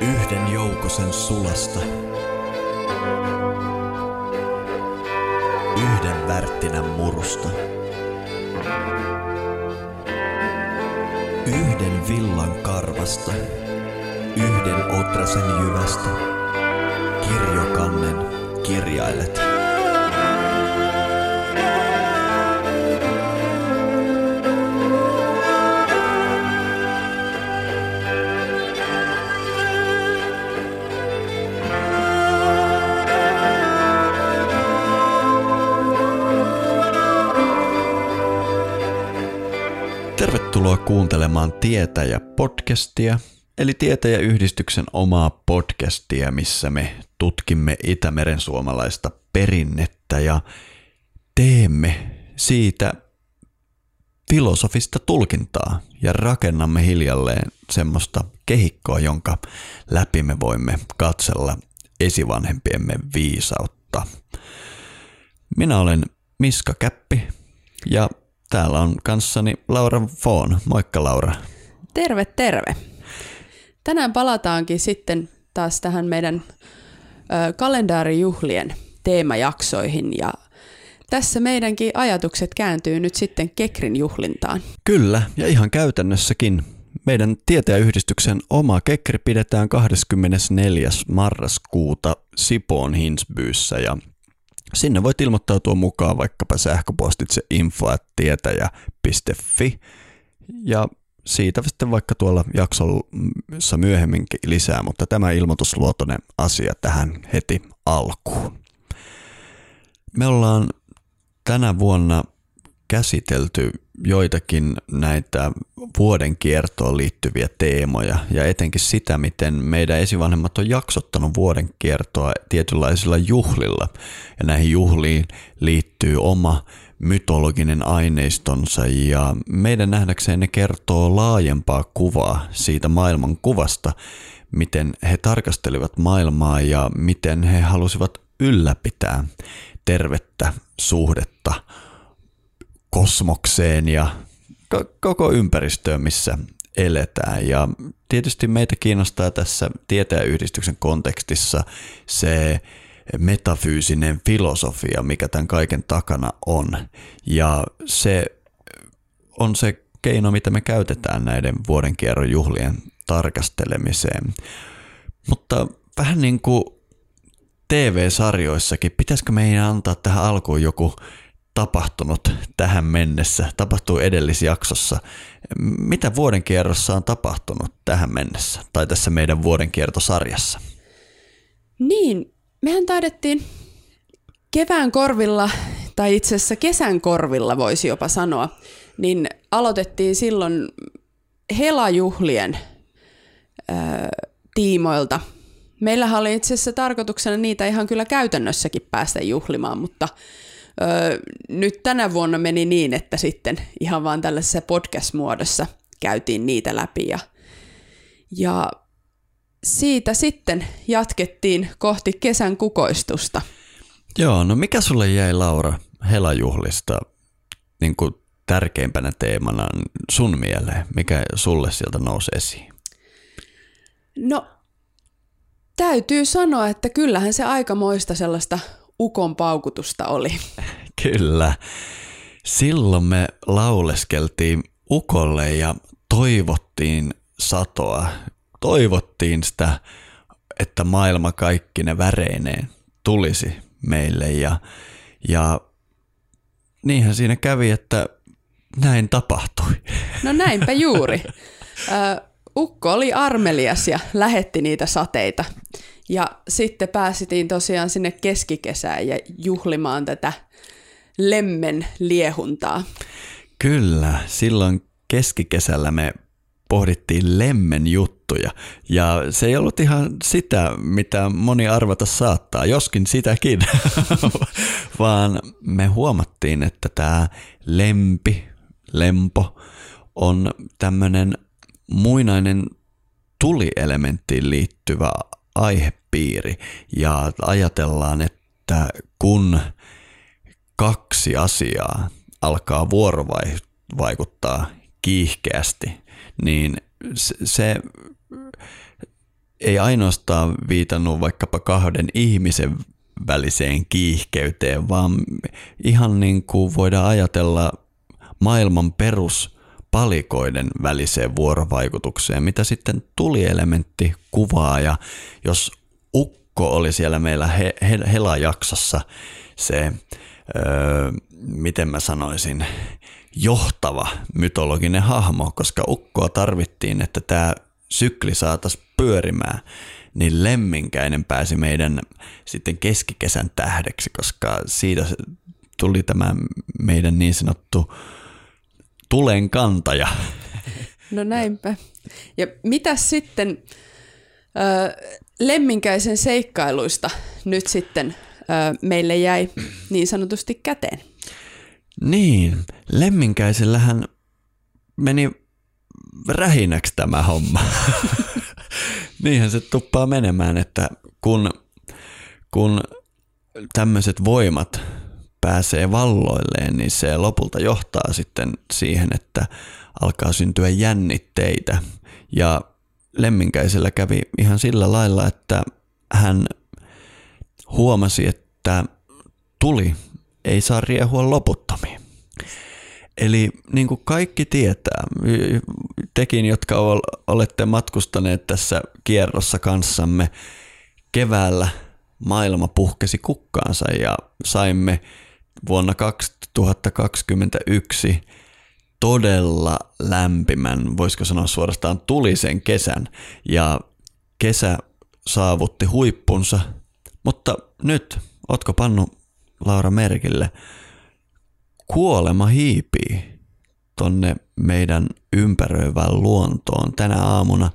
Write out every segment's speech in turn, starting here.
Yhden joukosen sulasta. Yhden värttinän murusta. Yhden villan karvasta. Yhden otrasen jyvästä. Kirjokannen kirjailet. Tervetuloa kuuntelemaan Tietäjä-podcastia, eli Tietäjäyhdistyksen omaa podcastia, missä me tutkimme Itämeren suomalaista perinnettä ja teemme siitä filosofista tulkintaa ja rakennamme hiljalleen semmoista kehikkoa, jonka läpi me voimme katsella esivanhempiemme viisautta. Minä olen Miska Käppi ja Täällä on kanssani Laura Foon. Moikka Laura. Terve, terve. Tänään palataankin sitten taas tähän meidän ö, kalendaarijuhlien teemajaksoihin ja tässä meidänkin ajatukset kääntyy nyt sitten Kekrin juhlintaan. Kyllä, ja ihan käytännössäkin. Meidän tietäjäyhdistyksen oma Kekri pidetään 24. marraskuuta Sipoon Hinsbyyssä ja Sinne voit ilmoittautua mukaan vaikkapa sähköpostitse info.tietäjä.fi ja siitä sitten vaikka tuolla jaksossa myöhemminkin lisää, mutta tämä ilmoitusluotoinen asia tähän heti alkuun. Me ollaan tänä vuonna käsitelty joitakin näitä vuoden kiertoon liittyviä teemoja ja etenkin sitä, miten meidän esivanhemmat on jaksottanut vuoden kiertoa tietynlaisilla juhlilla. Ja näihin juhliin liittyy oma mytologinen aineistonsa ja meidän nähdäkseen ne kertoo laajempaa kuvaa siitä maailman kuvasta, miten he tarkastelivat maailmaa ja miten he halusivat ylläpitää tervettä suhdetta kosmokseen ja koko ympäristöön, missä eletään. Ja tietysti meitä kiinnostaa tässä tietäjäyhdistyksen kontekstissa se metafyysinen filosofia, mikä tämän kaiken takana on. Ja se on se keino, mitä me käytetään näiden vuodenkierron juhlien tarkastelemiseen. Mutta vähän niin kuin TV-sarjoissakin, pitäisikö meidän antaa tähän alkuun joku tapahtunut tähän mennessä, tapahtuu edellisjaksossa. Mitä vuodenkierrossa on tapahtunut tähän mennessä tai tässä meidän vuodenkiertosarjassa? Niin, mehän taidettiin kevään korvilla, tai itse asiassa kesän korvilla voisi jopa sanoa, niin aloitettiin silloin helajuhlien ö, tiimoilta. Meillähän oli itse asiassa tarkoituksena niitä ihan kyllä käytännössäkin päästä juhlimaan, mutta Öö, nyt tänä vuonna meni niin, että sitten ihan vaan tällaisessa podcast-muodossa käytiin niitä läpi ja, ja siitä sitten jatkettiin kohti kesän kukoistusta. Joo, no mikä sulle jäi Laura helajuhlista niin kuin tärkeimpänä teemana sun mieleen? Mikä sulle sieltä nousi esiin? No täytyy sanoa, että kyllähän se aikamoista sellaista ukon paukutusta oli. Kyllä. Silloin me lauleskeltiin ukolle ja toivottiin satoa. Toivottiin sitä, että maailma kaikki ne väreineen tulisi meille ja, ja niinhän siinä kävi, että näin tapahtui. No näinpä juuri. Ukko oli armelias ja lähetti niitä sateita. Ja sitten pääsitiin tosiaan sinne keskikesään ja juhlimaan tätä lemmen liehuntaa. Kyllä, silloin keskikesällä me pohdittiin lemmen juttuja. Ja se ei ollut ihan sitä, mitä moni arvata saattaa, joskin sitäkin, vaan me huomattiin, että tämä lempi, lempo on tämmöinen muinainen tulielementtiin liittyvä aihepiiri ja ajatellaan, että kun kaksi asiaa alkaa vuorovaikuttaa kiihkeästi, niin se ei ainoastaan viitannut vaikkapa kahden ihmisen väliseen kiihkeyteen, vaan ihan niin kuin voidaan ajatella maailman peruspalikoiden väliseen vuorovaikutukseen, mitä sitten tulielementti kuvaa. Ja jos ukko oli siellä meillä he, he, Hela-jaksossa se, öö, miten mä sanoisin, johtava mytologinen hahmo, koska ukkoa tarvittiin, että tämä sykli saataisiin pyörimään, niin Lemminkäinen pääsi meidän sitten keskikesän tähdeksi, koska siitä tuli tämä meidän niin sanottu tulen kantaja. No näinpä. Ja mitä sitten Lemminkäisen seikkailuista nyt sitten meille jäi niin sanotusti käteen? Niin, Lemminkäisellähän meni rähinäksi tämä homma. Niinhän se tuppaa menemään, että kun, kun tämmöiset voimat pääsee valloilleen, niin se lopulta johtaa sitten siihen, että alkaa syntyä jännitteitä. Ja Lemminkäisellä kävi ihan sillä lailla, että hän huomasi, että tuli ei saa riehua loputtomiin. Eli niin kuin kaikki tietää, tekin, jotka olette matkustaneet tässä kierrossa kanssamme, keväällä maailma puhkesi kukkaansa ja saimme vuonna 2021 todella lämpimän, voisiko sanoa suorastaan tulisen kesän. Ja kesä saavutti huippunsa, mutta nyt, otko pannu Laura merkille, kuolema hiipii tonne meidän ympäröivään luontoon. Tänä aamuna,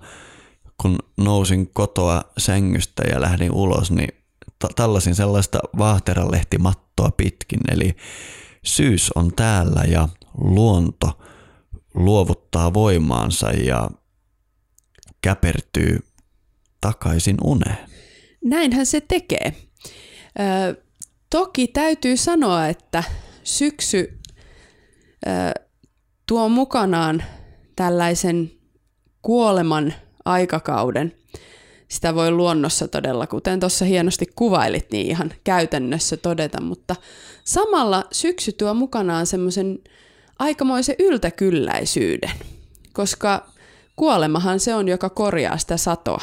kun nousin kotoa sängystä ja lähdin ulos, niin tällaisin sellaista vaahteralehtimattoa pitkin. Eli syys on täällä ja luonto luovuttaa voimaansa ja käpertyy takaisin uneen. Näinhän se tekee. Ö, toki täytyy sanoa, että syksy ö, tuo mukanaan tällaisen kuoleman aikakauden. Sitä voi luonnossa todella, kuten tuossa hienosti kuvailit, niin ihan käytännössä todeta, mutta samalla syksy tuo mukanaan semmoisen aikamoisen yltäkylläisyyden, koska kuolemahan se on, joka korjaa sitä satoa.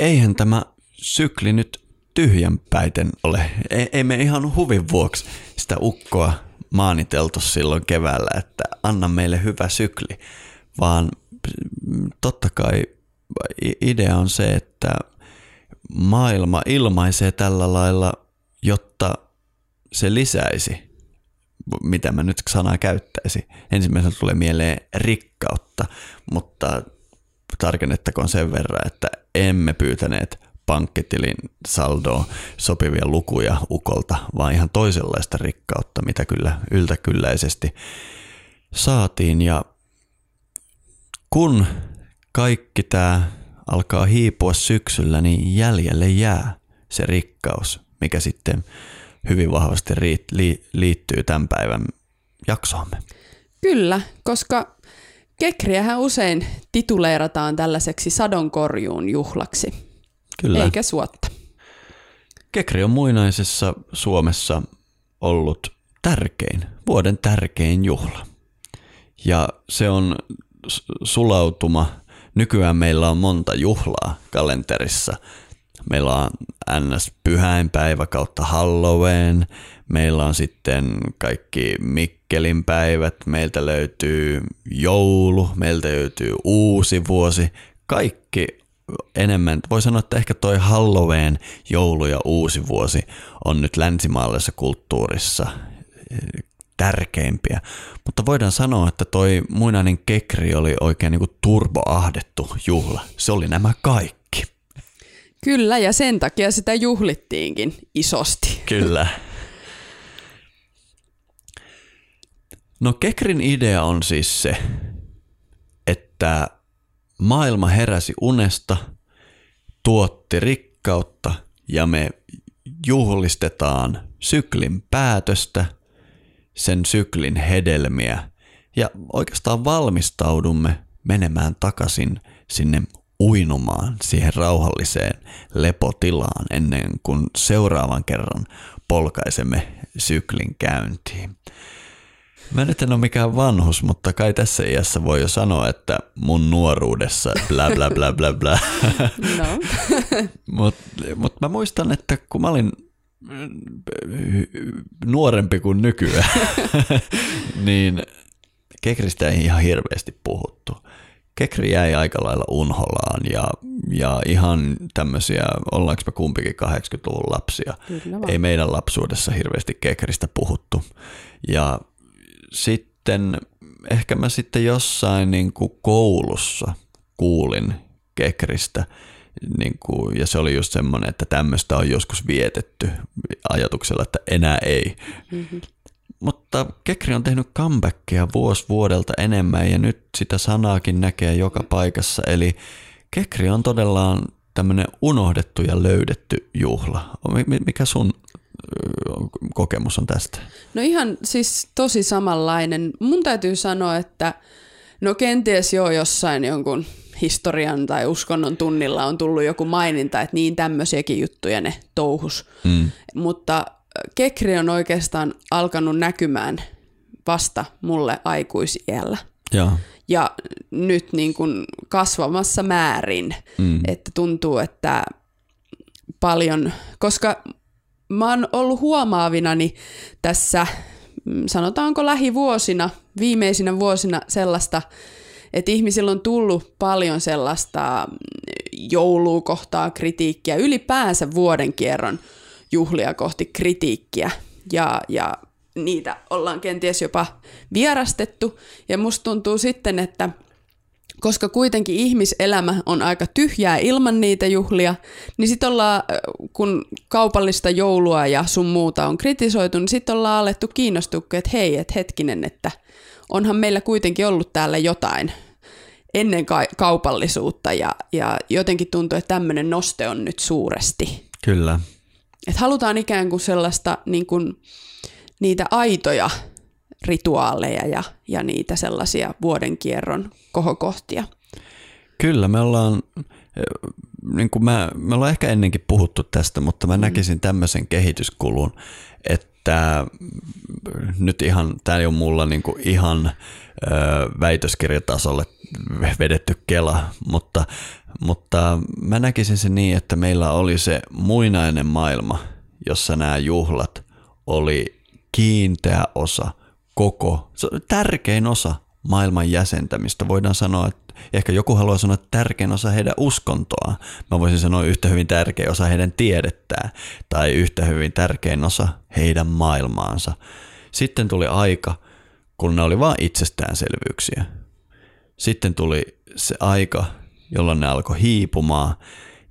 Eihän tämä sykli nyt tyhjänpäiten ole. Ei, ei me ihan huvin vuoksi sitä ukkoa maaniteltu silloin keväällä, että anna meille hyvä sykli, vaan totta kai idea on se, että maailma ilmaisee tällä lailla, jotta se lisäisi, mitä mä nyt sanaa käyttäisi. Ensimmäisenä tulee mieleen rikkautta, mutta tarkennettakoon sen verran, että emme pyytäneet pankkitilin saldoa sopivia lukuja ukolta, vaan ihan toisenlaista rikkautta, mitä kyllä yltäkylläisesti saatiin. Ja kun kaikki tämä alkaa hiipua syksyllä, niin jäljelle jää se rikkaus, mikä sitten hyvin vahvasti liittyy tämän päivän jaksoomme. Kyllä, koska Kekriähän usein tituleerataan tällaiseksi sadonkorjuun juhlaksi. Kyllä. eikä suotta. Kekri on muinaisessa Suomessa ollut tärkein, vuoden tärkein juhla. Ja se on sulautuma. Nykyään meillä on monta juhlaa kalenterissa. Meillä on NS Pyhäinpäivä kautta Halloween. Meillä on sitten kaikki Mikkelin päivät. Meiltä löytyy joulu. Meiltä löytyy uusi vuosi. Kaikki enemmän, voi sanoa, että ehkä toi Halloween, joulu ja uusi vuosi on nyt länsimaalaisessa kulttuurissa tärkeimpiä. Mutta voidaan sanoa, että toi muinainen kekri oli oikein niin kuin turboahdettu juhla. Se oli nämä kaikki. Kyllä, ja sen takia sitä juhlittiinkin isosti. Kyllä. No Kekrin idea on siis se, että Maailma heräsi unesta, tuotti rikkautta ja me juhlistetaan syklin päätöstä, sen syklin hedelmiä ja oikeastaan valmistaudumme menemään takaisin sinne uinumaan siihen rauhalliseen lepotilaan ennen kuin seuraavan kerran polkaisemme syklin käyntiin. Mä nyt en ole mikään vanhus, mutta kai tässä iässä voi jo sanoa, että mun nuoruudessa bla bla bla bla bla. No. Mutta mut mä muistan, että kun mä olin nuorempi kuin nykyään, niin Kekristä ei ihan hirveästi puhuttu. Kekri jäi aika lailla unholaan ja, ja ihan tämmöisiä, ollaanko me kumpikin 80-luvun lapsia. Ei meidän lapsuudessa hirveästi Kekristä puhuttu. Ja sitten ehkä mä sitten jossain niin kuin koulussa kuulin Kekristä, niin kuin, ja se oli just semmoinen, että tämmöistä on joskus vietetty ajatuksella, että enää ei. Mm-hmm. Mutta Kekri on tehnyt comebackia vuosi vuodelta enemmän ja nyt sitä sanaakin näkee joka paikassa. Eli Kekri on todella tämmöinen unohdettu ja löydetty juhla. Mikä sun kokemus on tästä? No ihan siis tosi samanlainen. Mun täytyy sanoa, että no kenties jo jossain jonkun historian tai uskonnon tunnilla on tullut joku maininta, että niin tämmöisiäkin juttuja ne touhus. Mm. Mutta Kekri on oikeastaan alkanut näkymään vasta mulle aikuisiellä. Ja, ja nyt niin kuin kasvamassa määrin, mm. että tuntuu, että paljon, koska mä oon ollut huomaavinani tässä, mm, sanotaanko lähivuosina, viimeisinä vuosina sellaista, että ihmisillä on tullut paljon sellaista mm, joulua kohtaa kritiikkiä, ylipäänsä vuoden kierron juhlia kohti kritiikkiä ja, ja niitä ollaan kenties jopa vierastettu. Ja musta tuntuu sitten, että koska kuitenkin ihmiselämä on aika tyhjää ilman niitä juhlia, niin sitten ollaan, kun kaupallista joulua ja sun muuta on kritisoitu, niin sitten ollaan alettu kiinnostua, että hei, että hetkinen, että onhan meillä kuitenkin ollut täällä jotain ennen ka- kaupallisuutta ja, ja jotenkin tuntuu, että tämmöinen noste on nyt suuresti. Kyllä. Että halutaan ikään kuin sellaista niin kuin, niitä aitoja rituaaleja ja, ja niitä sellaisia vuodenkierron kohokohtia. Kyllä, me ollaan, niin kuin mä, me ollaan ehkä ennenkin puhuttu tästä, mutta mä mm. näkisin tämmöisen kehityskulun, että nyt ihan, tämä ei ole mulla niin ihan ö, väitöskirjatasolle vedetty kela, mutta, mutta mä näkisin se niin, että meillä oli se muinainen maailma, jossa nämä juhlat oli kiinteä osa koko, tärkein osa maailman jäsentämistä. Voidaan sanoa, että ehkä joku haluaa sanoa, tärkein osa heidän uskontoa. Mä voisin sanoa yhtä hyvin tärkein osa heidän tiedettää tai yhtä hyvin tärkein osa heidän maailmaansa. Sitten tuli aika, kun ne oli vain itsestäänselvyyksiä. Sitten tuli se aika, jolloin ne alkoi hiipumaan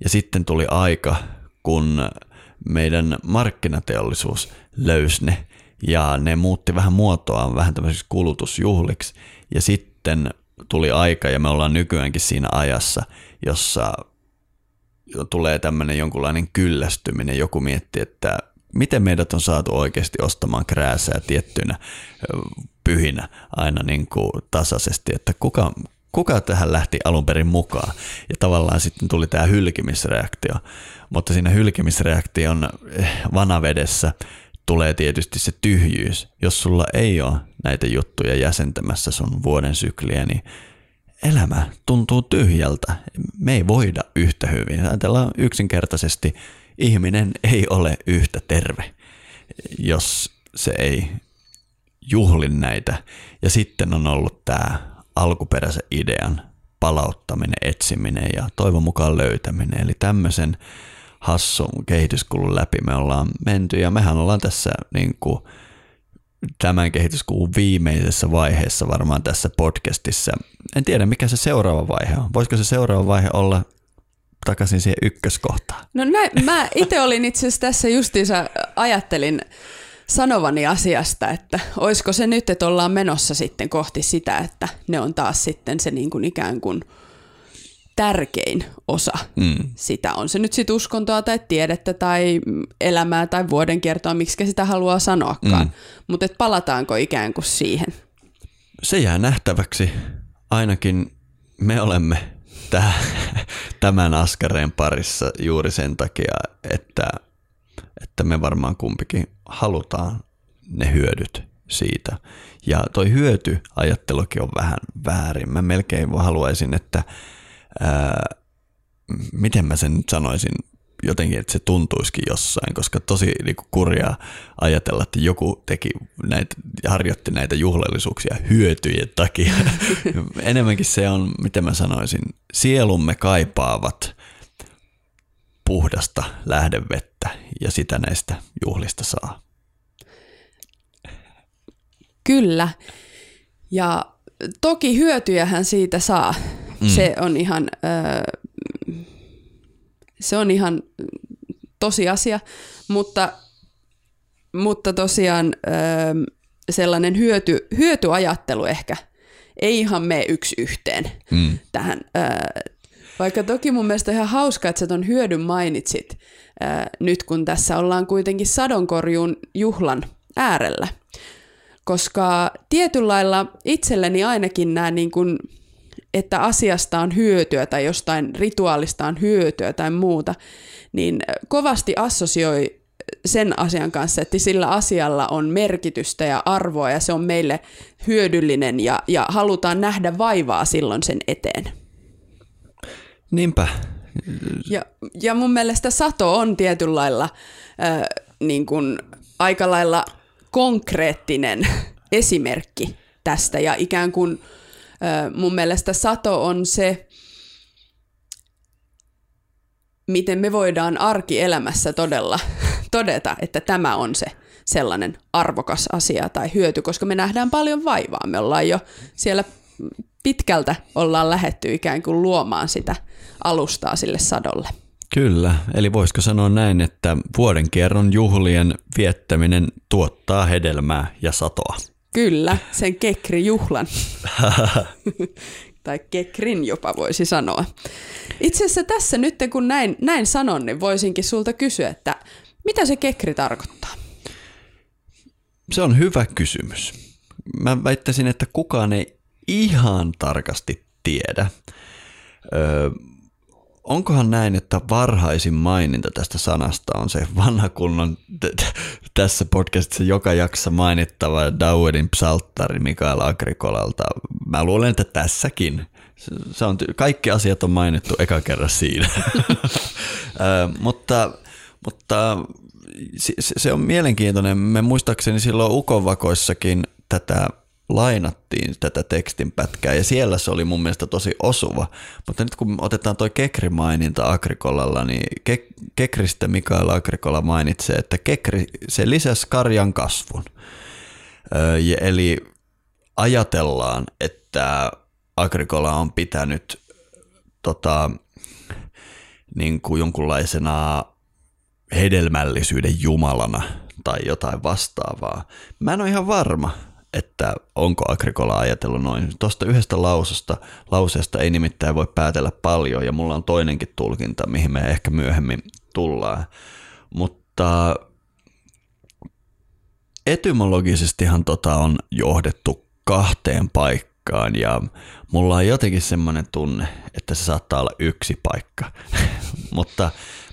ja sitten tuli aika, kun meidän markkinateollisuus löysi ne ja ne muutti vähän muotoaan vähän tämmöisiksi kulutusjuhliksi ja sitten tuli aika ja me ollaan nykyäänkin siinä ajassa, jossa tulee tämmöinen jonkunlainen kyllästyminen, joku miettii, että miten meidät on saatu oikeasti ostamaan krääsää tiettynä pyhinä aina niin kuin tasaisesti, että kuka, kuka tähän lähti alun perin mukaan. Ja tavallaan sitten tuli tämä hylkimisreaktio, mutta siinä hylkimisreaktion eh, vanavedessä tulee tietysti se tyhjyys. Jos sulla ei ole näitä juttuja jäsentämässä sun vuoden sykliä, niin elämä tuntuu tyhjältä. Me ei voida yhtä hyvin. Ajatellaan yksinkertaisesti, ihminen ei ole yhtä terve, jos se ei juhlin näitä. Ja sitten on ollut tämä alkuperäisen idean palauttaminen, etsiminen ja toivon mukaan löytäminen. Eli tämmöisen hassun kehityskulun läpi me ollaan menty ja mehän ollaan tässä niin kuin tämän kehityskulun viimeisessä vaiheessa varmaan tässä podcastissa. En tiedä, mikä se seuraava vaihe on. Voisiko se seuraava vaihe olla takaisin siihen ykköskohtaan? No näin, mä itse olin itse asiassa tässä justiinsa ajattelin sanovani asiasta, että olisiko se nyt, että ollaan menossa sitten kohti sitä, että ne on taas sitten se niin kuin ikään kuin tärkein osa mm. sitä. On se nyt sitten uskontoa tai tiedettä tai elämää tai vuodenkiertoa, miksi sitä haluaa sanoakaan. Mm. Mutta palataanko ikään kuin siihen? Se jää nähtäväksi. Ainakin me olemme tämän askareen parissa juuri sen takia, että, että me varmaan kumpikin halutaan ne hyödyt siitä. Ja toi hyötyajattelukin on vähän väärin. Mä melkein haluaisin, että ää, miten mä sen nyt sanoisin, jotenkin, että se tuntuisikin jossain, koska tosi niin kuin kurjaa ajatella, että joku teki näitä, harjoitti näitä juhlallisuuksia hyötyjen takia. Enemmänkin se on, miten mä sanoisin, sielumme kaipaavat puhdasta lähdevettä ja sitä näistä juhlista saa. Kyllä. Ja toki hyötyjähän siitä saa. Mm. Se on ihan... Öö, se on ihan tosiasia, mutta, mutta tosiaan öö, sellainen hyöty, hyötyajattelu ehkä ei ihan mene yksi yhteen mm. tähän. Öö, vaikka toki mun mielestä on ihan hauska, että sä ton hyödyn mainitsit öö, nyt, kun tässä ollaan kuitenkin sadonkorjuun juhlan äärellä. Koska tietyllä lailla itselleni ainakin nämä niin kuin että asiasta on hyötyä tai jostain rituaalista on hyötyä tai muuta, niin kovasti assosioi sen asian kanssa, että sillä asialla on merkitystä ja arvoa ja se on meille hyödyllinen ja, ja halutaan nähdä vaivaa silloin sen eteen. Niinpä. Ja, ja mun mielestä sato on tietyllä lailla äh, niin kuin aika lailla konkreettinen esimerkki tästä ja ikään kuin mun mielestä sato on se, miten me voidaan arkielämässä todella todeta, että tämä on se sellainen arvokas asia tai hyöty, koska me nähdään paljon vaivaa. Me ollaan jo siellä pitkältä ollaan lähetty ikään kuin luomaan sitä alustaa sille sadolle. Kyllä, eli voisiko sanoa näin, että vuoden kerron juhlien viettäminen tuottaa hedelmää ja satoa. Kyllä, sen kekrijuhlan. tai kekrin jopa voisi sanoa. Itse asiassa tässä nyt kun näin, näin sanon, niin voisinkin sulta kysyä, että mitä se kekri tarkoittaa? Se on hyvä kysymys. Mä väittäisin, että kukaan ei ihan tarkasti tiedä. Öö, onkohan näin, että varhaisin maininta tästä sanasta on se vanha kunnon t- t- tässä podcastissa joka jaksa mainittava Dowedin psalttari Mikael Agrikolalta. Mä luulen, että tässäkin. Se on, kaikki asiat on mainittu eka kerran siinä. mutta, mutta se on mielenkiintoinen. Me muistaakseni silloin Ukovakoissakin tätä lainattiin tätä tekstinpätkää ja siellä se oli mun mielestä tosi osuva. Mutta nyt kun otetaan toi Kekri-maininta Agrikolalla, niin Ke- Kekristä Mikael Agrikola mainitsee, että Kekri, se lisäsi karjan kasvun. Öö, eli ajatellaan, että Agrikola on pitänyt tota, niin kuin jonkunlaisena hedelmällisyyden jumalana tai jotain vastaavaa. Mä en ole ihan varma, että onko Agricola ajatellut noin. Tuosta yhdestä lausesta, lauseesta ei nimittäin voi päätellä paljon, ja mulla on toinenkin tulkinta, mihin me ehkä myöhemmin tullaan. Mutta etymologisestihan tota on johdettu kahteen paikkaan, ja mulla on jotenkin semmoinen tunne, että se saattaa olla yksi paikka. Mutta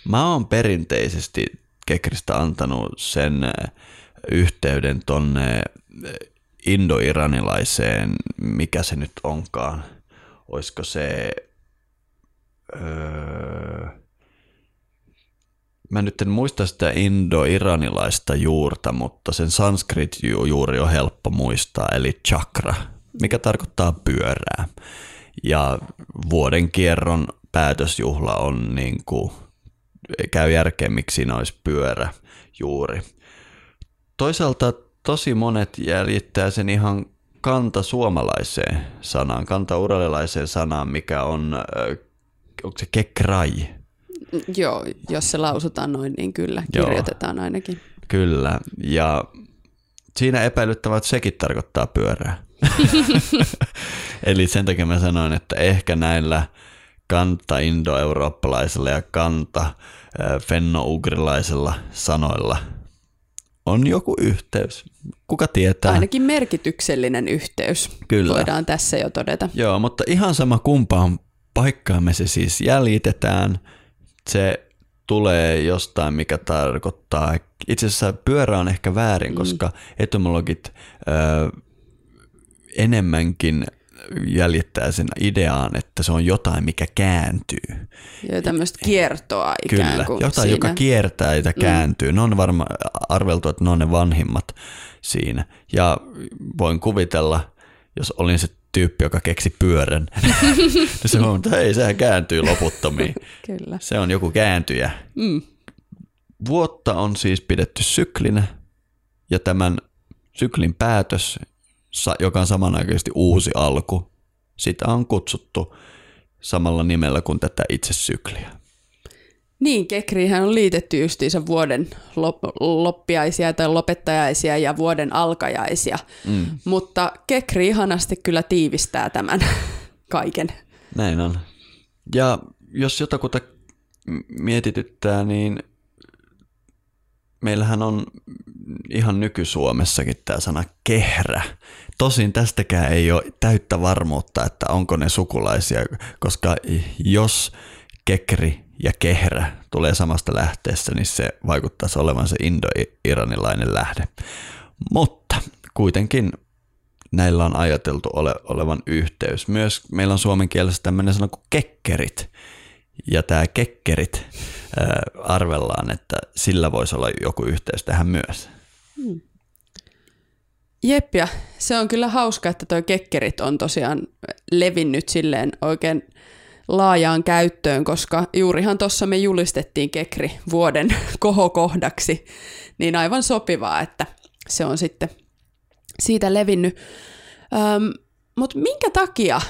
mä oon perinteisesti Kekristä antanut sen yhteyden tonne indoiranilaiseen, mikä se nyt onkaan, olisiko se, öö, mä nyt en muista sitä indo-iranilaista juurta, mutta sen sanskrit juuri on helppo muistaa, eli chakra, mikä tarkoittaa pyörää. Ja vuoden kierron päätösjuhla on niin kuin, käy järkeen, miksi siinä olisi pyörä juuri. Toisaalta tosi monet jäljittää sen ihan kanta suomalaiseen sanaan, kanta uralilaiseen sanaan, mikä on, onko se kekrai? Joo, jos se lausutaan noin, niin kyllä, kirjoitetaan Joo, ainakin. Kyllä, ja siinä epäilyttävät sekin tarkoittaa pyörää. Eli sen takia mä sanoin, että ehkä näillä kanta indoeurooppalaisilla ja kanta fenno-ugrilaisilla sanoilla – on joku yhteys. Kuka tietää? Ainakin merkityksellinen yhteys, Kyllä. voidaan tässä jo todeta. Joo, mutta ihan sama kumpaan paikkaamme se siis jäljitetään. Se tulee jostain, mikä tarkoittaa, itse asiassa pyörä on ehkä väärin, mm. koska etymologit ö, enemmänkin jäljittää sen ideaan, että se on jotain, mikä kääntyy. Ja tämmöistä kiertoa ikään Kyllä, kuin jotain, siinä. joka kiertää ja kääntyy. Mm. Ne on varmaan arveltu, että ne on ne vanhimmat siinä. Ja voin kuvitella, jos olin se tyyppi, joka keksi pyörän, niin se on, että hei, sehän kääntyy loputtomiin. Kyllä. Se on joku kääntyjä. Mm. Vuotta on siis pidetty syklinä ja tämän syklin päätös, joka on samanaikaisesti uusi alku, sitä on kutsuttu samalla nimellä kuin tätä itse sykliä. Niin, Kekrihän on liitetty justiinsa vuoden lop- loppiaisia tai lopettajaisia ja vuoden alkajaisia, Mm. mutta Kekri ihanasti kyllä tiivistää tämän kaiken. Näin on. Ja jos jotakuta mietityttää, niin meillähän on ihan nyky-Suomessakin tämä sana kehrä. Tosin tästäkään ei ole täyttä varmuutta, että onko ne sukulaisia, koska jos kekri ja kehrä tulee samasta lähteestä, niin se vaikuttaisi olevan se indo-iranilainen lähde. Mutta kuitenkin näillä on ajateltu ole, olevan yhteys. Myös meillä on suomen kielessä tämmöinen sana kuin kekkerit. Ja tämä kekkerit äh, arvellaan, että sillä voisi olla joku yhteys tähän myös. Jep, ja se on kyllä hauska, että toi kekkerit on tosiaan levinnyt silleen oikein laajaan käyttöön, koska juurihan tuossa me julistettiin kekri vuoden kohokohdaksi, niin aivan sopivaa, että se on sitten siitä levinnyt. Öm, Mutta minkä takia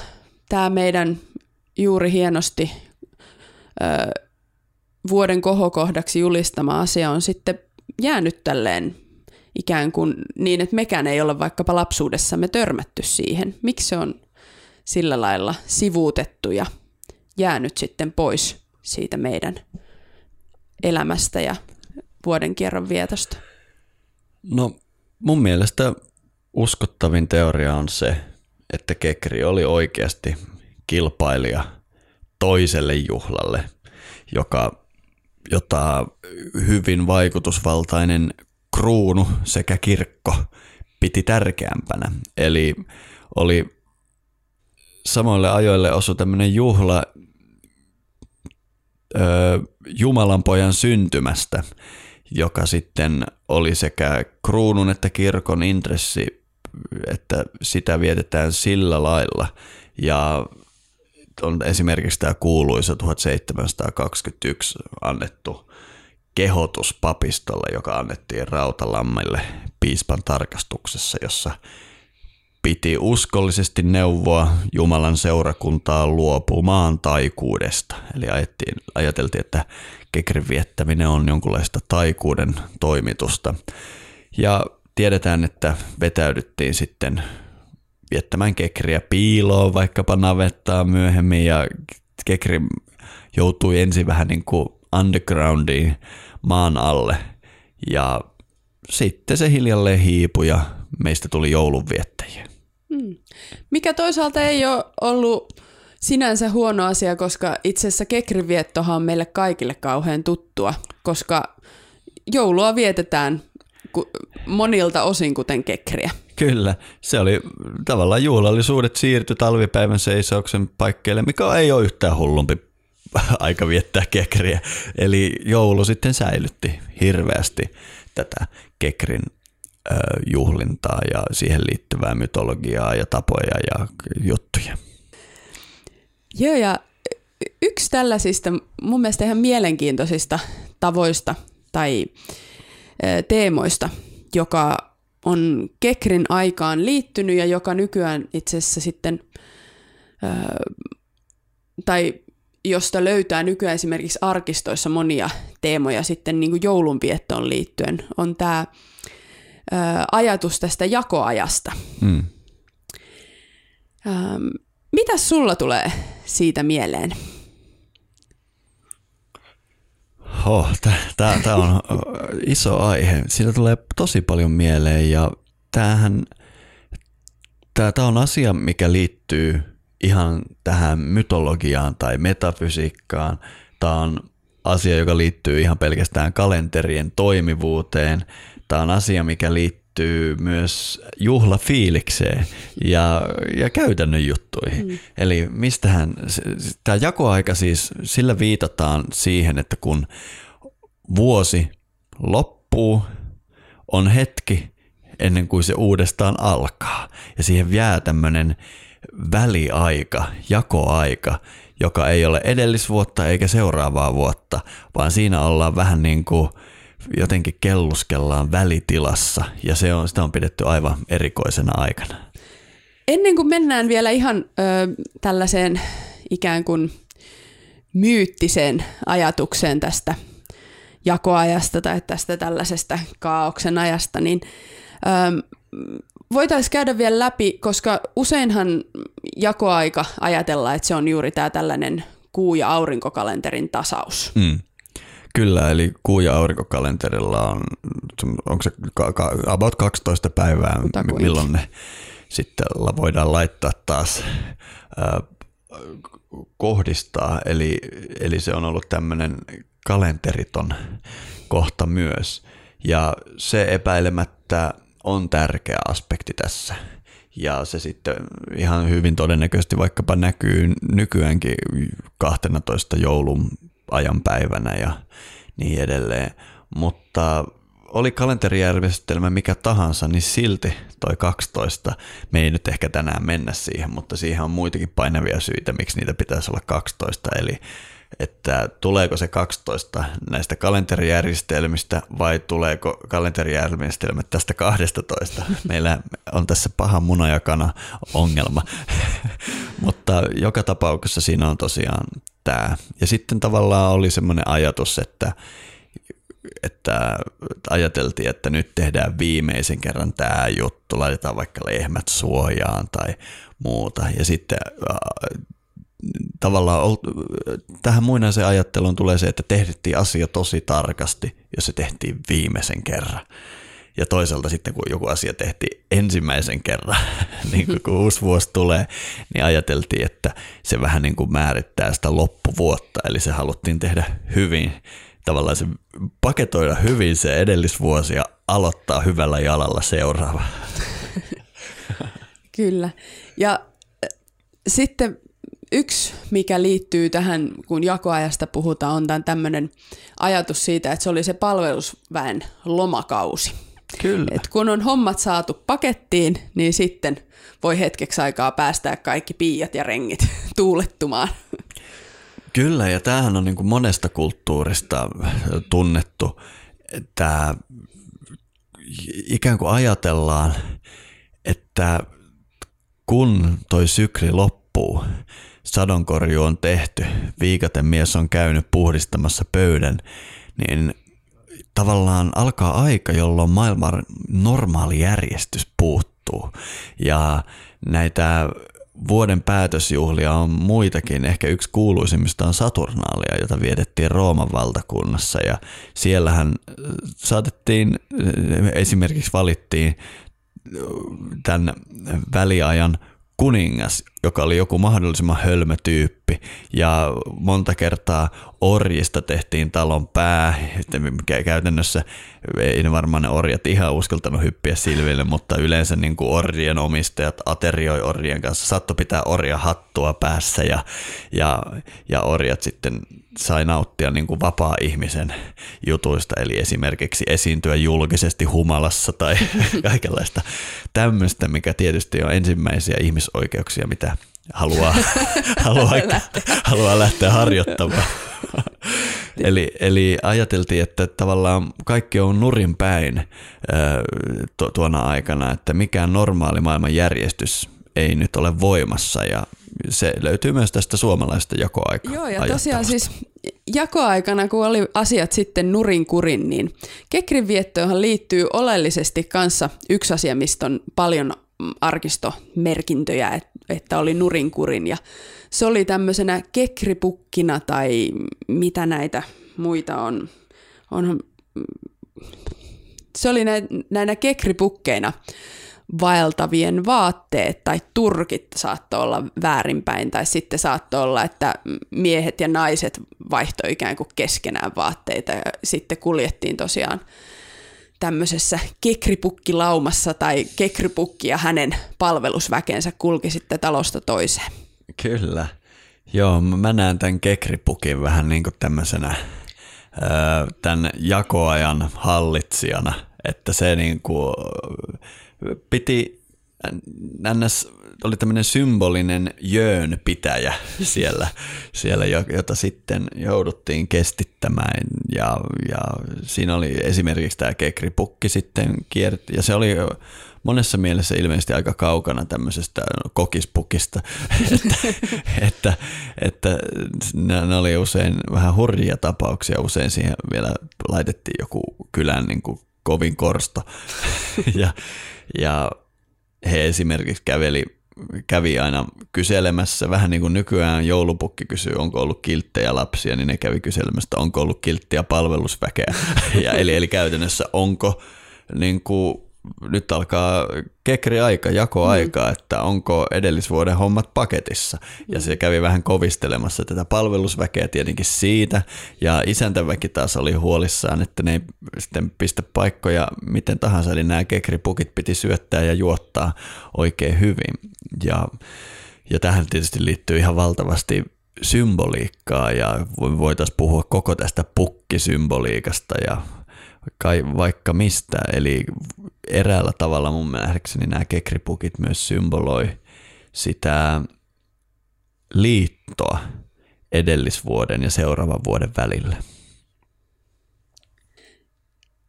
tämä meidän juuri hienosti ö, vuoden kohokohdaksi julistama asia on sitten jäänyt tälleen ikään kuin niin, että mekään ei ole vaikkapa lapsuudessamme törmätty siihen. Miksi se on sillä lailla sivuutettu ja jäänyt sitten pois siitä meidän elämästä ja vuoden kierron vietosta? No mun mielestä uskottavin teoria on se, että Kekri oli oikeasti kilpailija toiselle juhlalle, joka, jota hyvin vaikutusvaltainen kruunu sekä kirkko piti tärkeämpänä. Eli oli samoille ajoille osu tämmöinen juhla ö, Jumalan pojan syntymästä, joka sitten oli sekä kruunun että kirkon intressi, että sitä vietetään sillä lailla. Ja on esimerkiksi tämä kuuluisa 1721 annettu kehotus papistolle, joka annettiin Rautalammelle piispan tarkastuksessa, jossa piti uskollisesti neuvoa Jumalan seurakuntaa luopumaan taikuudesta. Eli ajettiin, ajateltiin, että kekrin viettäminen on jonkunlaista taikuuden toimitusta. Ja tiedetään, että vetäydyttiin sitten viettämään kekriä piiloon vaikkapa navettaa myöhemmin ja kekri joutui ensin vähän niin kuin undergroundiin maan alle ja sitten se hiljalleen hiipui ja meistä tuli joulunviettäjiä. Hmm. Mikä toisaalta ei ole ollut sinänsä huono asia, koska itse asiassa kekriviettohan on meille kaikille kauhean tuttua, koska joulua vietetään monilta osin kuten kekriä. Kyllä, se oli tavallaan juhlallisuudet siirty talvipäivän seisauksen paikkeille, mikä ei ole yhtään hullumpi aika viettää kekriä. Eli joulu sitten säilytti hirveästi tätä kekrin juhlintaa ja siihen liittyvää mytologiaa ja tapoja ja juttuja. Joo, ja yksi tällaisista mun mielestä ihan mielenkiintoisista tavoista tai teemoista, joka on Kekrin aikaan liittynyt ja joka nykyään itse asiassa sitten, tai josta löytää nykyään esimerkiksi arkistoissa monia teemoja sitten niin kuin joulunviettoon liittyen, on tämä ajatus tästä jakoajasta. Mm. Mitä sulla tulee siitä mieleen? Oh, Tämä on iso aihe. Siitä tulee tosi paljon mieleen ja tämähän, tämä on asia, mikä liittyy ihan tähän mytologiaan tai metafysiikkaan. Tämä on asia, joka liittyy ihan pelkästään kalenterien toimivuuteen. Tämä on asia, mikä liittyy myös juhlafiilikseen ja, ja käytännön juttuihin. Mm. Eli mistähän, tämä jakoaika siis, sillä viitataan siihen, että kun vuosi loppuu, on hetki ennen kuin se uudestaan alkaa. Ja siihen jää tämmöinen väliaika, jakoaika, joka ei ole edellisvuotta eikä seuraavaa vuotta, vaan siinä ollaan vähän niin kuin jotenkin kelluskellaan välitilassa ja se on, sitä on pidetty aivan erikoisena aikana. Ennen kuin mennään vielä ihan ö, tällaiseen ikään kuin myyttiseen ajatukseen tästä jakoajasta tai tästä tällaisesta kaauksen ajasta, niin ö, voitaisiin käydä vielä läpi, koska useinhan jakoaika ajatellaan, että se on juuri tämä tällainen kuu- ja aurinkokalenterin tasaus. Mm. Kyllä, eli kuu- ja aurinkokalenterilla on, onko se about 12 päivää, Kutakuinkin. milloin ne sitten voidaan laittaa taas äh, kohdistaa, eli, eli se on ollut tämmöinen kalenteriton kohta myös. Ja se epäilemättä on tärkeä aspekti tässä. Ja se sitten ihan hyvin todennäköisesti vaikkapa näkyy nykyäänkin 12 joulun ajanpäivänä ja niin edelleen. Mutta oli kalenterijärjestelmä mikä tahansa, niin silti toi 12, me ei nyt ehkä tänään mennä siihen, mutta siihen on muitakin painavia syitä, miksi niitä pitäisi olla 12. Eli että tuleeko se 12 näistä kalenterijärjestelmistä vai tuleeko kalenterijärjestelmät tästä 12. Meillä on tässä paha munajakana ongelma, mutta joka tapauksessa siinä on tosiaan tämä. Ja sitten tavallaan oli semmoinen ajatus, että että ajateltiin, että nyt tehdään viimeisen kerran tämä juttu, laitetaan vaikka lehmät suojaan tai muuta. Ja sitten tavallaan tähän muinaiseen ajatteluun tulee se, että tehdettiin asia tosi tarkasti, jos se tehtiin viimeisen kerran. Ja toisaalta sitten kun joku asia tehtiin ensimmäisen kerran, niin kun uusi vuosi tulee, niin ajateltiin, että se vähän niin kuin määrittää sitä loppuvuotta. Eli se haluttiin tehdä hyvin, tavallaan se paketoida hyvin se edellisvuosi ja aloittaa hyvällä jalalla seuraava. Kyllä. Ja sitten yksi, mikä liittyy tähän, kun jakoajasta puhutaan, on tämän tämmöinen ajatus siitä, että se oli se palvelusväen lomakausi. Kyllä. Et kun on hommat saatu pakettiin, niin sitten voi hetkeksi aikaa päästää kaikki piiat ja rengit tuulettumaan. Kyllä, ja tämähän on niin kuin monesta kulttuurista tunnettu, että ikään kuin ajatellaan, että kun toi sykli loppuu, sadonkorju on tehty, viikaten mies on käynyt puhdistamassa pöydän, niin tavallaan alkaa aika, jolloin maailman normaali järjestys puuttuu. Ja näitä vuoden päätösjuhlia on muitakin. Ehkä yksi kuuluisimmista on Saturnaalia, jota vietettiin Rooman valtakunnassa. Ja siellähän saatettiin, esimerkiksi valittiin tämän väliajan kuningas, joka oli joku mahdollisimman hölmö. Ja monta kertaa orjista tehtiin talon pää, mikä käytännössä ei ne varmaan ne orjat ihan uskaltanut hyppiä silville, mutta yleensä niin kuin orjien omistajat aterioi orjien kanssa, saatto pitää orja hattua päässä ja, ja, ja orjat sitten sai nauttia niin kuin vapaa-ihmisen jutuista, eli esimerkiksi esiintyä julkisesti humalassa tai kaikenlaista tämmöistä, mikä tietysti on ensimmäisiä ihmisoikeuksia, mitä haluaa, haluaa, haluaa lähteä. harjoittamaan. eli, eli ajateltiin, että tavallaan kaikki on nurin päin tuona aikana, että mikään normaali maailman järjestys ei nyt ole voimassa. Ja se löytyy myös tästä suomalaisesta jakoaika Joo, ja tosiaan siis jakoaikana, kun oli asiat sitten nurin kurin, niin kekrin viettoihan liittyy oleellisesti kanssa yksi asia, mistä on paljon arkistomerkintöjä, että oli nurinkurin ja se oli tämmöisenä kekripukkina tai mitä näitä muita on. on se oli näinä kekripukkeina vaeltavien vaatteet tai turkit saattoi olla väärinpäin, tai sitten saattoi olla, että miehet ja naiset vaihtoi ikään kuin keskenään vaatteita, ja sitten kuljettiin tosiaan tämmöisessä kekripukkilaumassa, tai kekripukki ja hänen palvelusväkensä kulki sitten talosta toiseen. Kyllä. Joo, mä näen tämän kekripukin vähän niin kuin tämmöisenä tämän jakoajan hallitsijana, että se niin kuin piti ns. Oli tämmöinen symbolinen jöön pitäjä siellä, siellä, jota sitten jouduttiin kestittämään. Ja, ja siinä oli esimerkiksi tämä kekripukki sitten kierti ja se oli monessa mielessä ilmeisesti aika kaukana tämmöisestä kokispukista, että, että, että ne oli usein vähän hurjia tapauksia, usein siihen vielä laitettiin joku kylän niin kuin kovin korsto. Ja, ja he esimerkiksi käveli kävi aina kyselemässä, vähän niin kuin nykyään joulupukki kysyy, onko ollut kilttejä lapsia, niin ne kävi kyselemässä, onko ollut kilttiä palvelusväkeä. Ja eli, eli käytännössä onko niin kuin nyt alkaa kekri-aika, jakoaika, mm. että onko edellisvuoden hommat paketissa. Ja se kävi vähän kovistelemassa tätä palvelusväkeä tietenkin siitä, ja isäntäväki taas oli huolissaan, että ne ei sitten pistä paikkoja miten tahansa, eli nämä kekripukit piti syöttää ja juottaa oikein hyvin. Ja, ja tähän tietysti liittyy ihan valtavasti symboliikkaa, ja voitaisiin puhua koko tästä pukkisymboliikasta ja kai vaikka mistä. Eli eräällä tavalla mun nähdäkseni nämä kekripukit myös symboloi sitä liittoa edellisvuoden ja seuraavan vuoden välillä.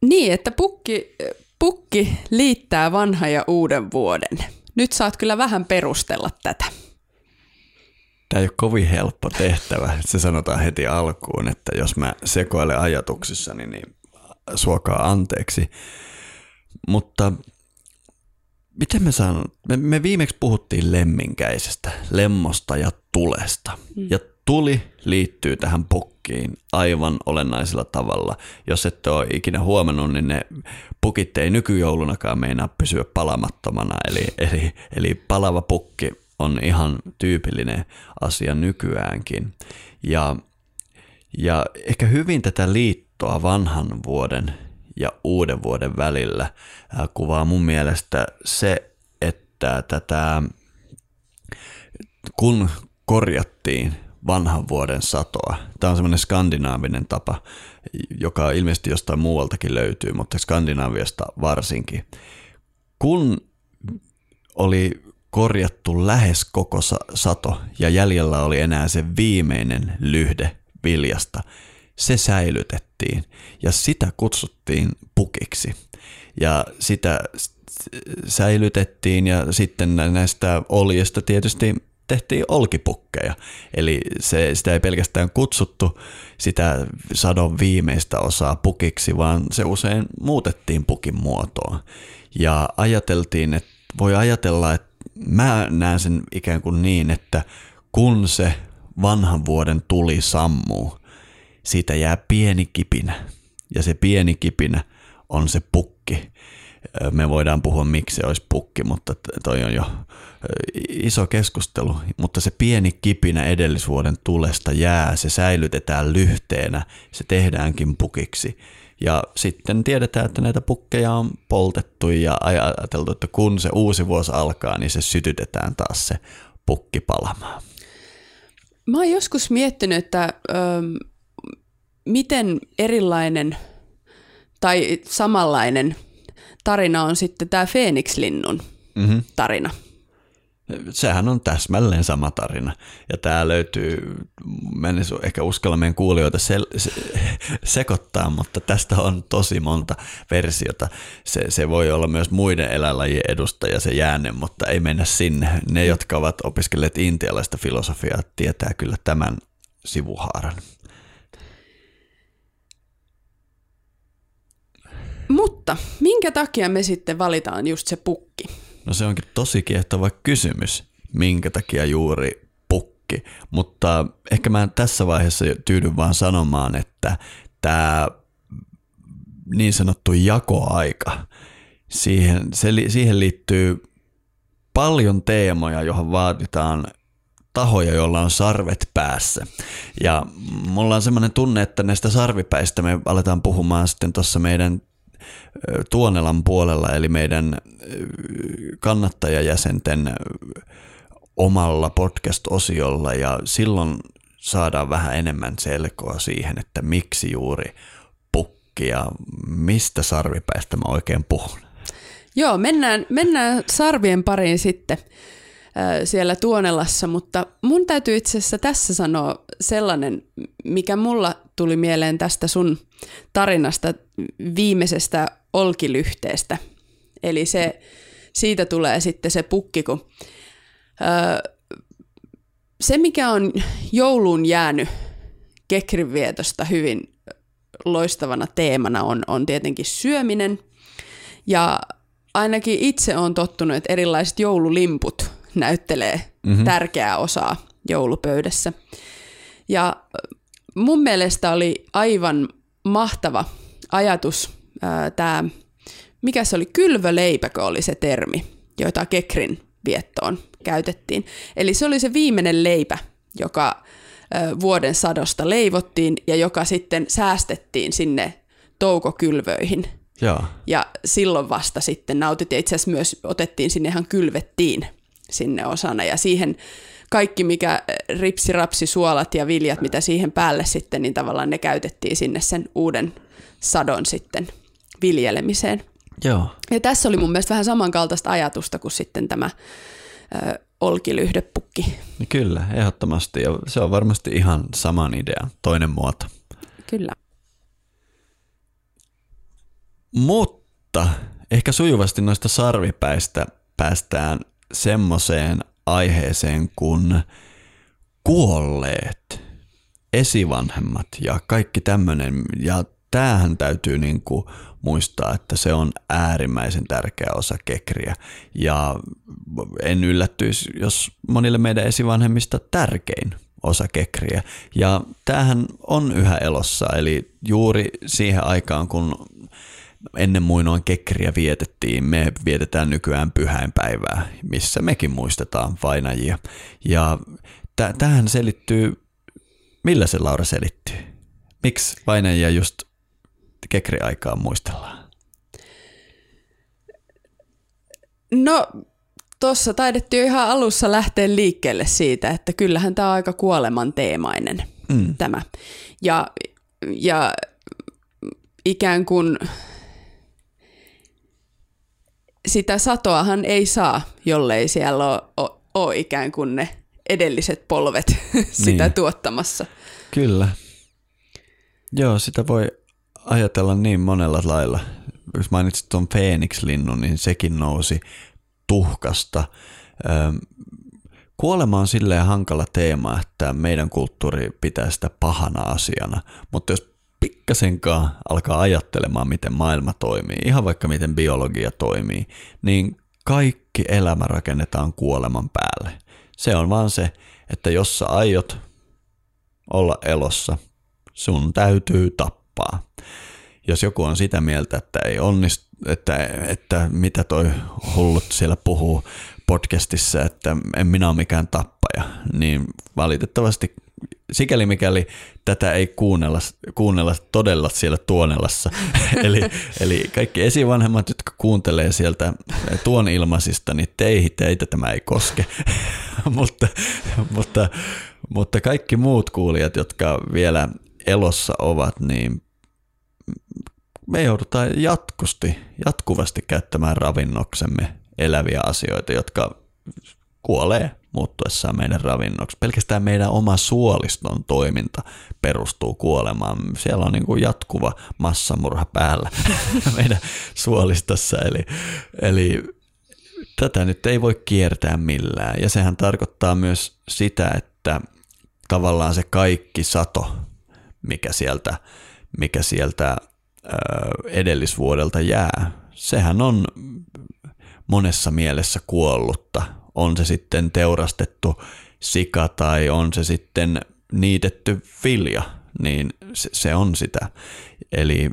Niin, että pukki, pukki liittää vanha ja uuden vuoden. Nyt saat kyllä vähän perustella tätä. Tämä ei ole kovin helppo tehtävä. Se sanotaan heti alkuun, että jos mä sekoilen ajatuksissani, niin suokaa anteeksi. Mutta miten me sanon, me, me viimeksi puhuttiin lemminkäisestä, lemmosta ja tulesta. Mm. Ja tuli liittyy tähän pukkiin aivan olennaisella tavalla. Jos ette ole ikinä huomannut, niin ne pukit ei nykyjoulunakaan meinaa pysyä palamattomana. Eli, eli, eli palava pukki on ihan tyypillinen asia nykyäänkin. Ja, ja ehkä hyvin tätä liittoa vanhan vuoden ja uuden vuoden välillä kuvaa mun mielestä se, että tätä kun korjattiin vanhan vuoden satoa. Tämä on semmoinen skandinaavinen tapa, joka ilmeisesti jostain muualtakin löytyy, mutta Skandinaaviasta varsinkin. Kun oli korjattu lähes koko sato ja jäljellä oli enää se viimeinen lyhde viljasta, se säilytettiin ja sitä kutsuttiin pukiksi. Ja sitä säilytettiin ja sitten näistä oljesta tietysti tehtiin olkipukkeja. Eli se, sitä ei pelkästään kutsuttu sitä sadon viimeistä osaa pukiksi, vaan se usein muutettiin pukin muotoon. Ja ajateltiin, että voi ajatella, että mä näen sen ikään kuin niin, että kun se vanhan vuoden tuli sammuu, siitä jää pieni kipinä. Ja se pieni kipinä on se pukki. Me voidaan puhua, miksi se olisi pukki, mutta toi on jo iso keskustelu. Mutta se pieni kipinä edellisvuoden tulesta jää, se säilytetään lyhteenä, se tehdäänkin pukiksi. Ja sitten tiedetään, että näitä pukkeja on poltettu ja ajateltu, että kun se uusi vuosi alkaa, niin se sytytetään taas se pukki palamaan. Mä oon joskus miettinyt, että miten erilainen tai samanlainen tarina on sitten tämä Phoenix-linnun mm-hmm. tarina. Sehän on täsmälleen sama tarina. Ja tämä löytyy, mä en ehkä uskalla meidän kuulijoita se, se, sekoittaa, mutta tästä on tosi monta versiota. Se, se voi olla myös muiden eläinlajien edustaja se jäänne, mutta ei mennä sinne. Ne, jotka ovat opiskelleet intialaista filosofiaa, tietää kyllä tämän sivuhaaran. Mutta minkä takia me sitten valitaan just se pukki? No se onkin tosi kiehtova kysymys, minkä takia juuri pukki. Mutta ehkä mä tässä vaiheessa tyydyn vaan sanomaan, että tämä niin sanottu jakoaika, siihen, se, siihen liittyy paljon teemoja, johon vaaditaan tahoja, joilla on sarvet päässä. Ja mulla on semmoinen tunne, että näistä sarvipäistä me aletaan puhumaan sitten tuossa meidän Tuonelan puolella, eli meidän kannattajajäsenten omalla podcast-osiolla, ja silloin saadaan vähän enemmän selkoa siihen, että miksi juuri pukki ja mistä sarvipäistä mä oikein puhun. Joo, mennään, mennään sarvien pariin sitten siellä Tuonelassa, mutta mun täytyy itse asiassa tässä sanoa sellainen, mikä mulla tuli mieleen tästä sun tarinasta viimeisestä olkilyhteestä. Eli se, siitä tulee sitten se pukki, kun se, mikä on jouluun jäänyt Kekrin vietosta hyvin loistavana teemana, on, on tietenkin syöminen. Ja ainakin itse on tottunut, että erilaiset joululimput näyttelee mm-hmm. tärkeää osaa joulupöydässä. Ja mun mielestä oli aivan mahtava ajatus tämä, mikä se oli, kylvöleipäkö oli se termi, jota Kekrin viettoon käytettiin. Eli se oli se viimeinen leipä, joka vuoden sadosta leivottiin ja joka sitten säästettiin sinne toukokylvöihin. Joo. Ja silloin vasta sitten nautittiin. Itse asiassa myös otettiin sinne ihan kylvettiin sinne osana ja siihen kaikki, mikä ripsi, rapsi, suolat ja viljat, mitä siihen päälle sitten, niin tavallaan ne käytettiin sinne sen uuden sadon sitten viljelemiseen. Joo. Ja tässä oli mun mielestä vähän samankaltaista ajatusta kuin sitten tämä ö, olkilyhdepukki. Kyllä, ehdottomasti. Ja se on varmasti ihan saman idea, toinen muoto. Kyllä. Mutta ehkä sujuvasti noista sarvipäistä päästään semmoiseen aiheeseen kuin kuolleet, esivanhemmat ja kaikki tämmöinen. Ja tämähän täytyy niin kuin muistaa, että se on äärimmäisen tärkeä osa kekriä. Ja en yllättyisi, jos monille meidän esivanhemmista tärkein osa kekriä. Ja tämähän on yhä elossa, eli juuri siihen aikaan, kun ennen muinoin kekriä vietettiin, me vietetään nykyään pyhäinpäivää, missä mekin muistetaan vainajia. Ja t- tähän selittyy, millä se Laura selittyy? Miksi vainajia just kekriaikaa muistellaan? No, tuossa taidettiin ihan alussa lähteä liikkeelle siitä, että kyllähän tämä on aika kuoleman teemainen mm. tämä. Ja, ja ikään kuin sitä satoahan ei saa, jollei siellä ole, ole, ole ikään kuin ne edelliset polvet sitä niin. tuottamassa. Kyllä. Joo, sitä voi ajatella niin monella lailla. Jos mainitsit tuon Phoenix-linnun, niin sekin nousi tuhkasta. Kuolema on silleen hankala teema, että meidän kulttuuri pitää sitä pahana asiana, mutta jos pikkasenkaan alkaa ajattelemaan, miten maailma toimii, ihan vaikka miten biologia toimii, niin kaikki elämä rakennetaan kuoleman päälle. Se on vaan se, että jos sä aiot olla elossa, sun täytyy tappaa. Jos joku on sitä mieltä, että ei onnistu, että, että mitä toi hullut siellä puhuu podcastissa, että en minä ole mikään tappaja, niin valitettavasti sikäli mikäli tätä ei kuunnella, kuunnella todella siellä Tuonelassa. eli, eli kaikki esivanhemmat, jotka kuuntelee sieltä tuon ilmaisista, niin teihin teitä tämä ei koske. mutta, mutta, mutta kaikki muut kuulijat, jotka vielä elossa ovat, niin me joudutaan jatkusti, jatkuvasti käyttämään ravinnoksemme eläviä asioita, jotka kuolee muuttuessaan meidän ravinnoksi. Pelkästään meidän oma suoliston toiminta perustuu kuolemaan. Siellä on niin kuin jatkuva massamurha päällä meidän suolistossa. Eli, eli tätä nyt ei voi kiertää millään. Ja sehän tarkoittaa myös sitä, että tavallaan se kaikki sato, mikä sieltä, mikä sieltä edellisvuodelta jää, sehän on monessa mielessä kuollutta on se sitten teurastettu sika tai on se sitten niitetty vilja, niin se, on sitä. Eli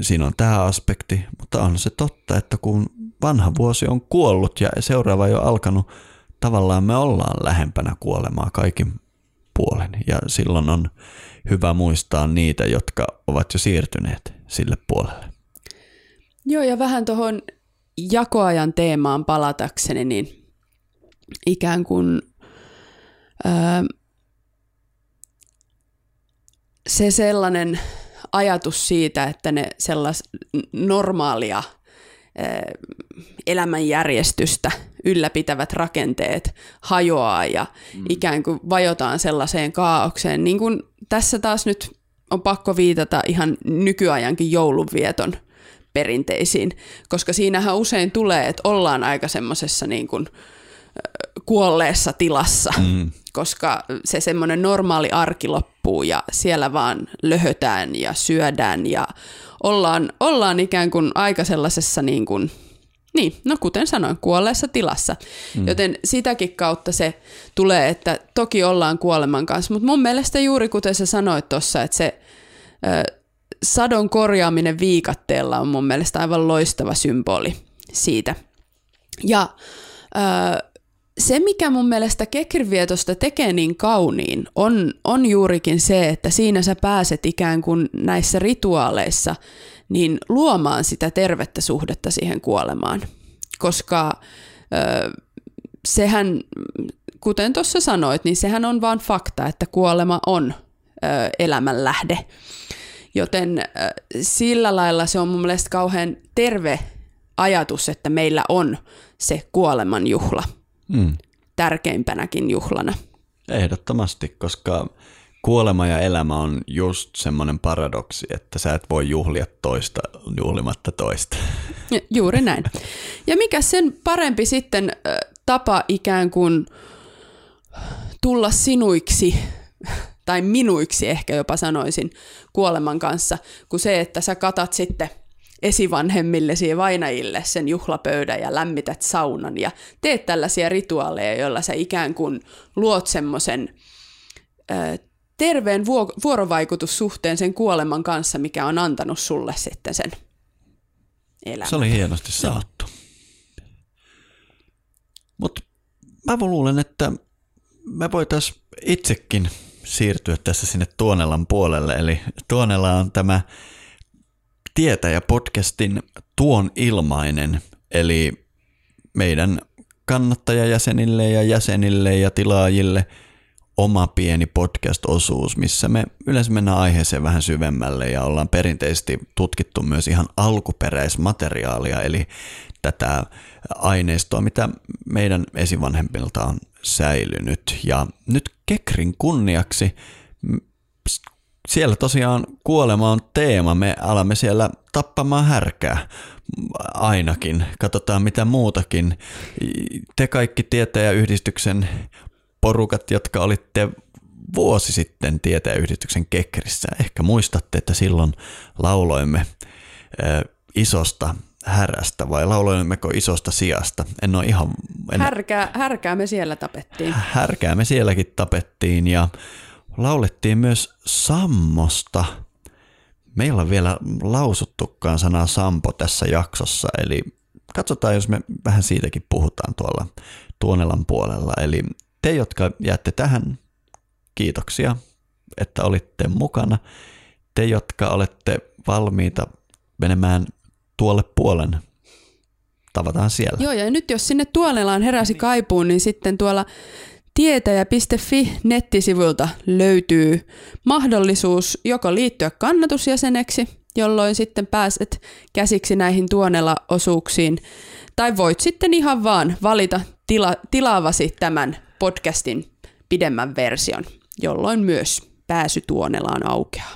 siinä on tämä aspekti, mutta on se totta, että kun vanha vuosi on kuollut ja seuraava ole alkanut, tavallaan me ollaan lähempänä kuolemaa kaikin puolen. Ja silloin on hyvä muistaa niitä, jotka ovat jo siirtyneet sille puolelle. Joo, ja vähän tuohon jakoajan teemaan palatakseni, niin ikään kuin öö, se sellainen ajatus siitä, että ne sellas normaalia elämänjärjestystä ylläpitävät rakenteet hajoaa ja mm. ikään kuin vajotaan sellaiseen kaaukseen. Niin kuin tässä taas nyt on pakko viitata ihan nykyajankin joulunvieton perinteisiin, koska siinähän usein tulee, että ollaan aika semmoisessa niin kuin kuolleessa tilassa, mm. koska se semmoinen normaali arki loppuu ja siellä vaan löhötään ja syödään ja ollaan, ollaan ikään kuin aika sellaisessa niin kuin, niin, no kuten sanoin, kuolleessa tilassa. Mm. Joten sitäkin kautta se tulee, että toki ollaan kuoleman kanssa, mutta mun mielestä juuri kuten sä sanoit tuossa, että se sadon korjaaminen viikatteella on mun mielestä aivan loistava symboli siitä. Ja ö, se, mikä mun mielestä kekrivietosta tekee niin kauniin, on, on juurikin se, että siinä sä pääset ikään kuin näissä rituaaleissa niin luomaan sitä tervettä suhdetta siihen kuolemaan. Koska ö, sehän, kuten tuossa sanoit, niin sehän on vain fakta, että kuolema on ö, elämän lähde. Joten ö, sillä lailla se on mun mielestä kauhean terve ajatus, että meillä on se kuoleman juhla mm. tärkeimpänäkin juhlana. Ehdottomasti, koska kuolema ja elämä on just semmoinen paradoksi, että sä et voi juhlia toista juhlimatta toista. Juuri näin. Ja mikä sen parempi sitten tapa ikään kuin tulla sinuiksi tai minuiksi ehkä jopa sanoisin kuoleman kanssa, kuin se, että sä katat sitten – esivanhemmillesi ja vainajille sen juhlapöydän ja lämmität saunan ja teet tällaisia rituaaleja, joilla sä ikään kuin luot semmoisen terveen vuorovaikutussuhteen sen kuoleman kanssa, mikä on antanut sulle sitten sen elämän. Se oli hienosti saattu. Mutta mä luulen, että me voitaisiin itsekin siirtyä tässä sinne Tuonelan puolelle. Eli Tuonela on tämä Tietäjä-podcastin tuon ilmainen, eli meidän kannattajajäsenille ja jäsenille ja tilaajille oma pieni podcast-osuus, missä me yleensä mennään aiheeseen vähän syvemmälle ja ollaan perinteisesti tutkittu myös ihan alkuperäismateriaalia, eli tätä aineistoa, mitä meidän esivanhemmilta on säilynyt. Ja nyt Kekrin kunniaksi siellä tosiaan kuolema on teema. Me alamme siellä tappamaan härkää ainakin. Katsotaan mitä muutakin. Te kaikki tietäjäyhdistyksen porukat, jotka olitte vuosi sitten tietäjäyhdistyksen kekrissä. Ehkä muistatte, että silloin lauloimme isosta härästä vai lauloimmeko isosta sijasta? En ole ihan... En... Härkää, härkää me siellä tapettiin. Härkää me sielläkin tapettiin ja laulettiin myös Sammosta. Meillä on vielä lausuttukaan sanaa Sampo tässä jaksossa, eli katsotaan, jos me vähän siitäkin puhutaan tuolla Tuonelan puolella. Eli te, jotka jäätte tähän, kiitoksia, että olitte mukana. Te, jotka olette valmiita menemään tuolle puolen, tavataan siellä. Joo, ja nyt jos sinne Tuonelaan heräsi kaipuun, niin sitten tuolla Tietäjä.fi nettisivuilta löytyy mahdollisuus joko liittyä kannatusjäseneksi, jolloin sitten pääset käsiksi näihin tuonella-osuuksiin, tai voit sitten ihan vaan valita tila- tilaavasi tämän podcastin pidemmän version, jolloin myös pääsy tuonelaan aukeaa.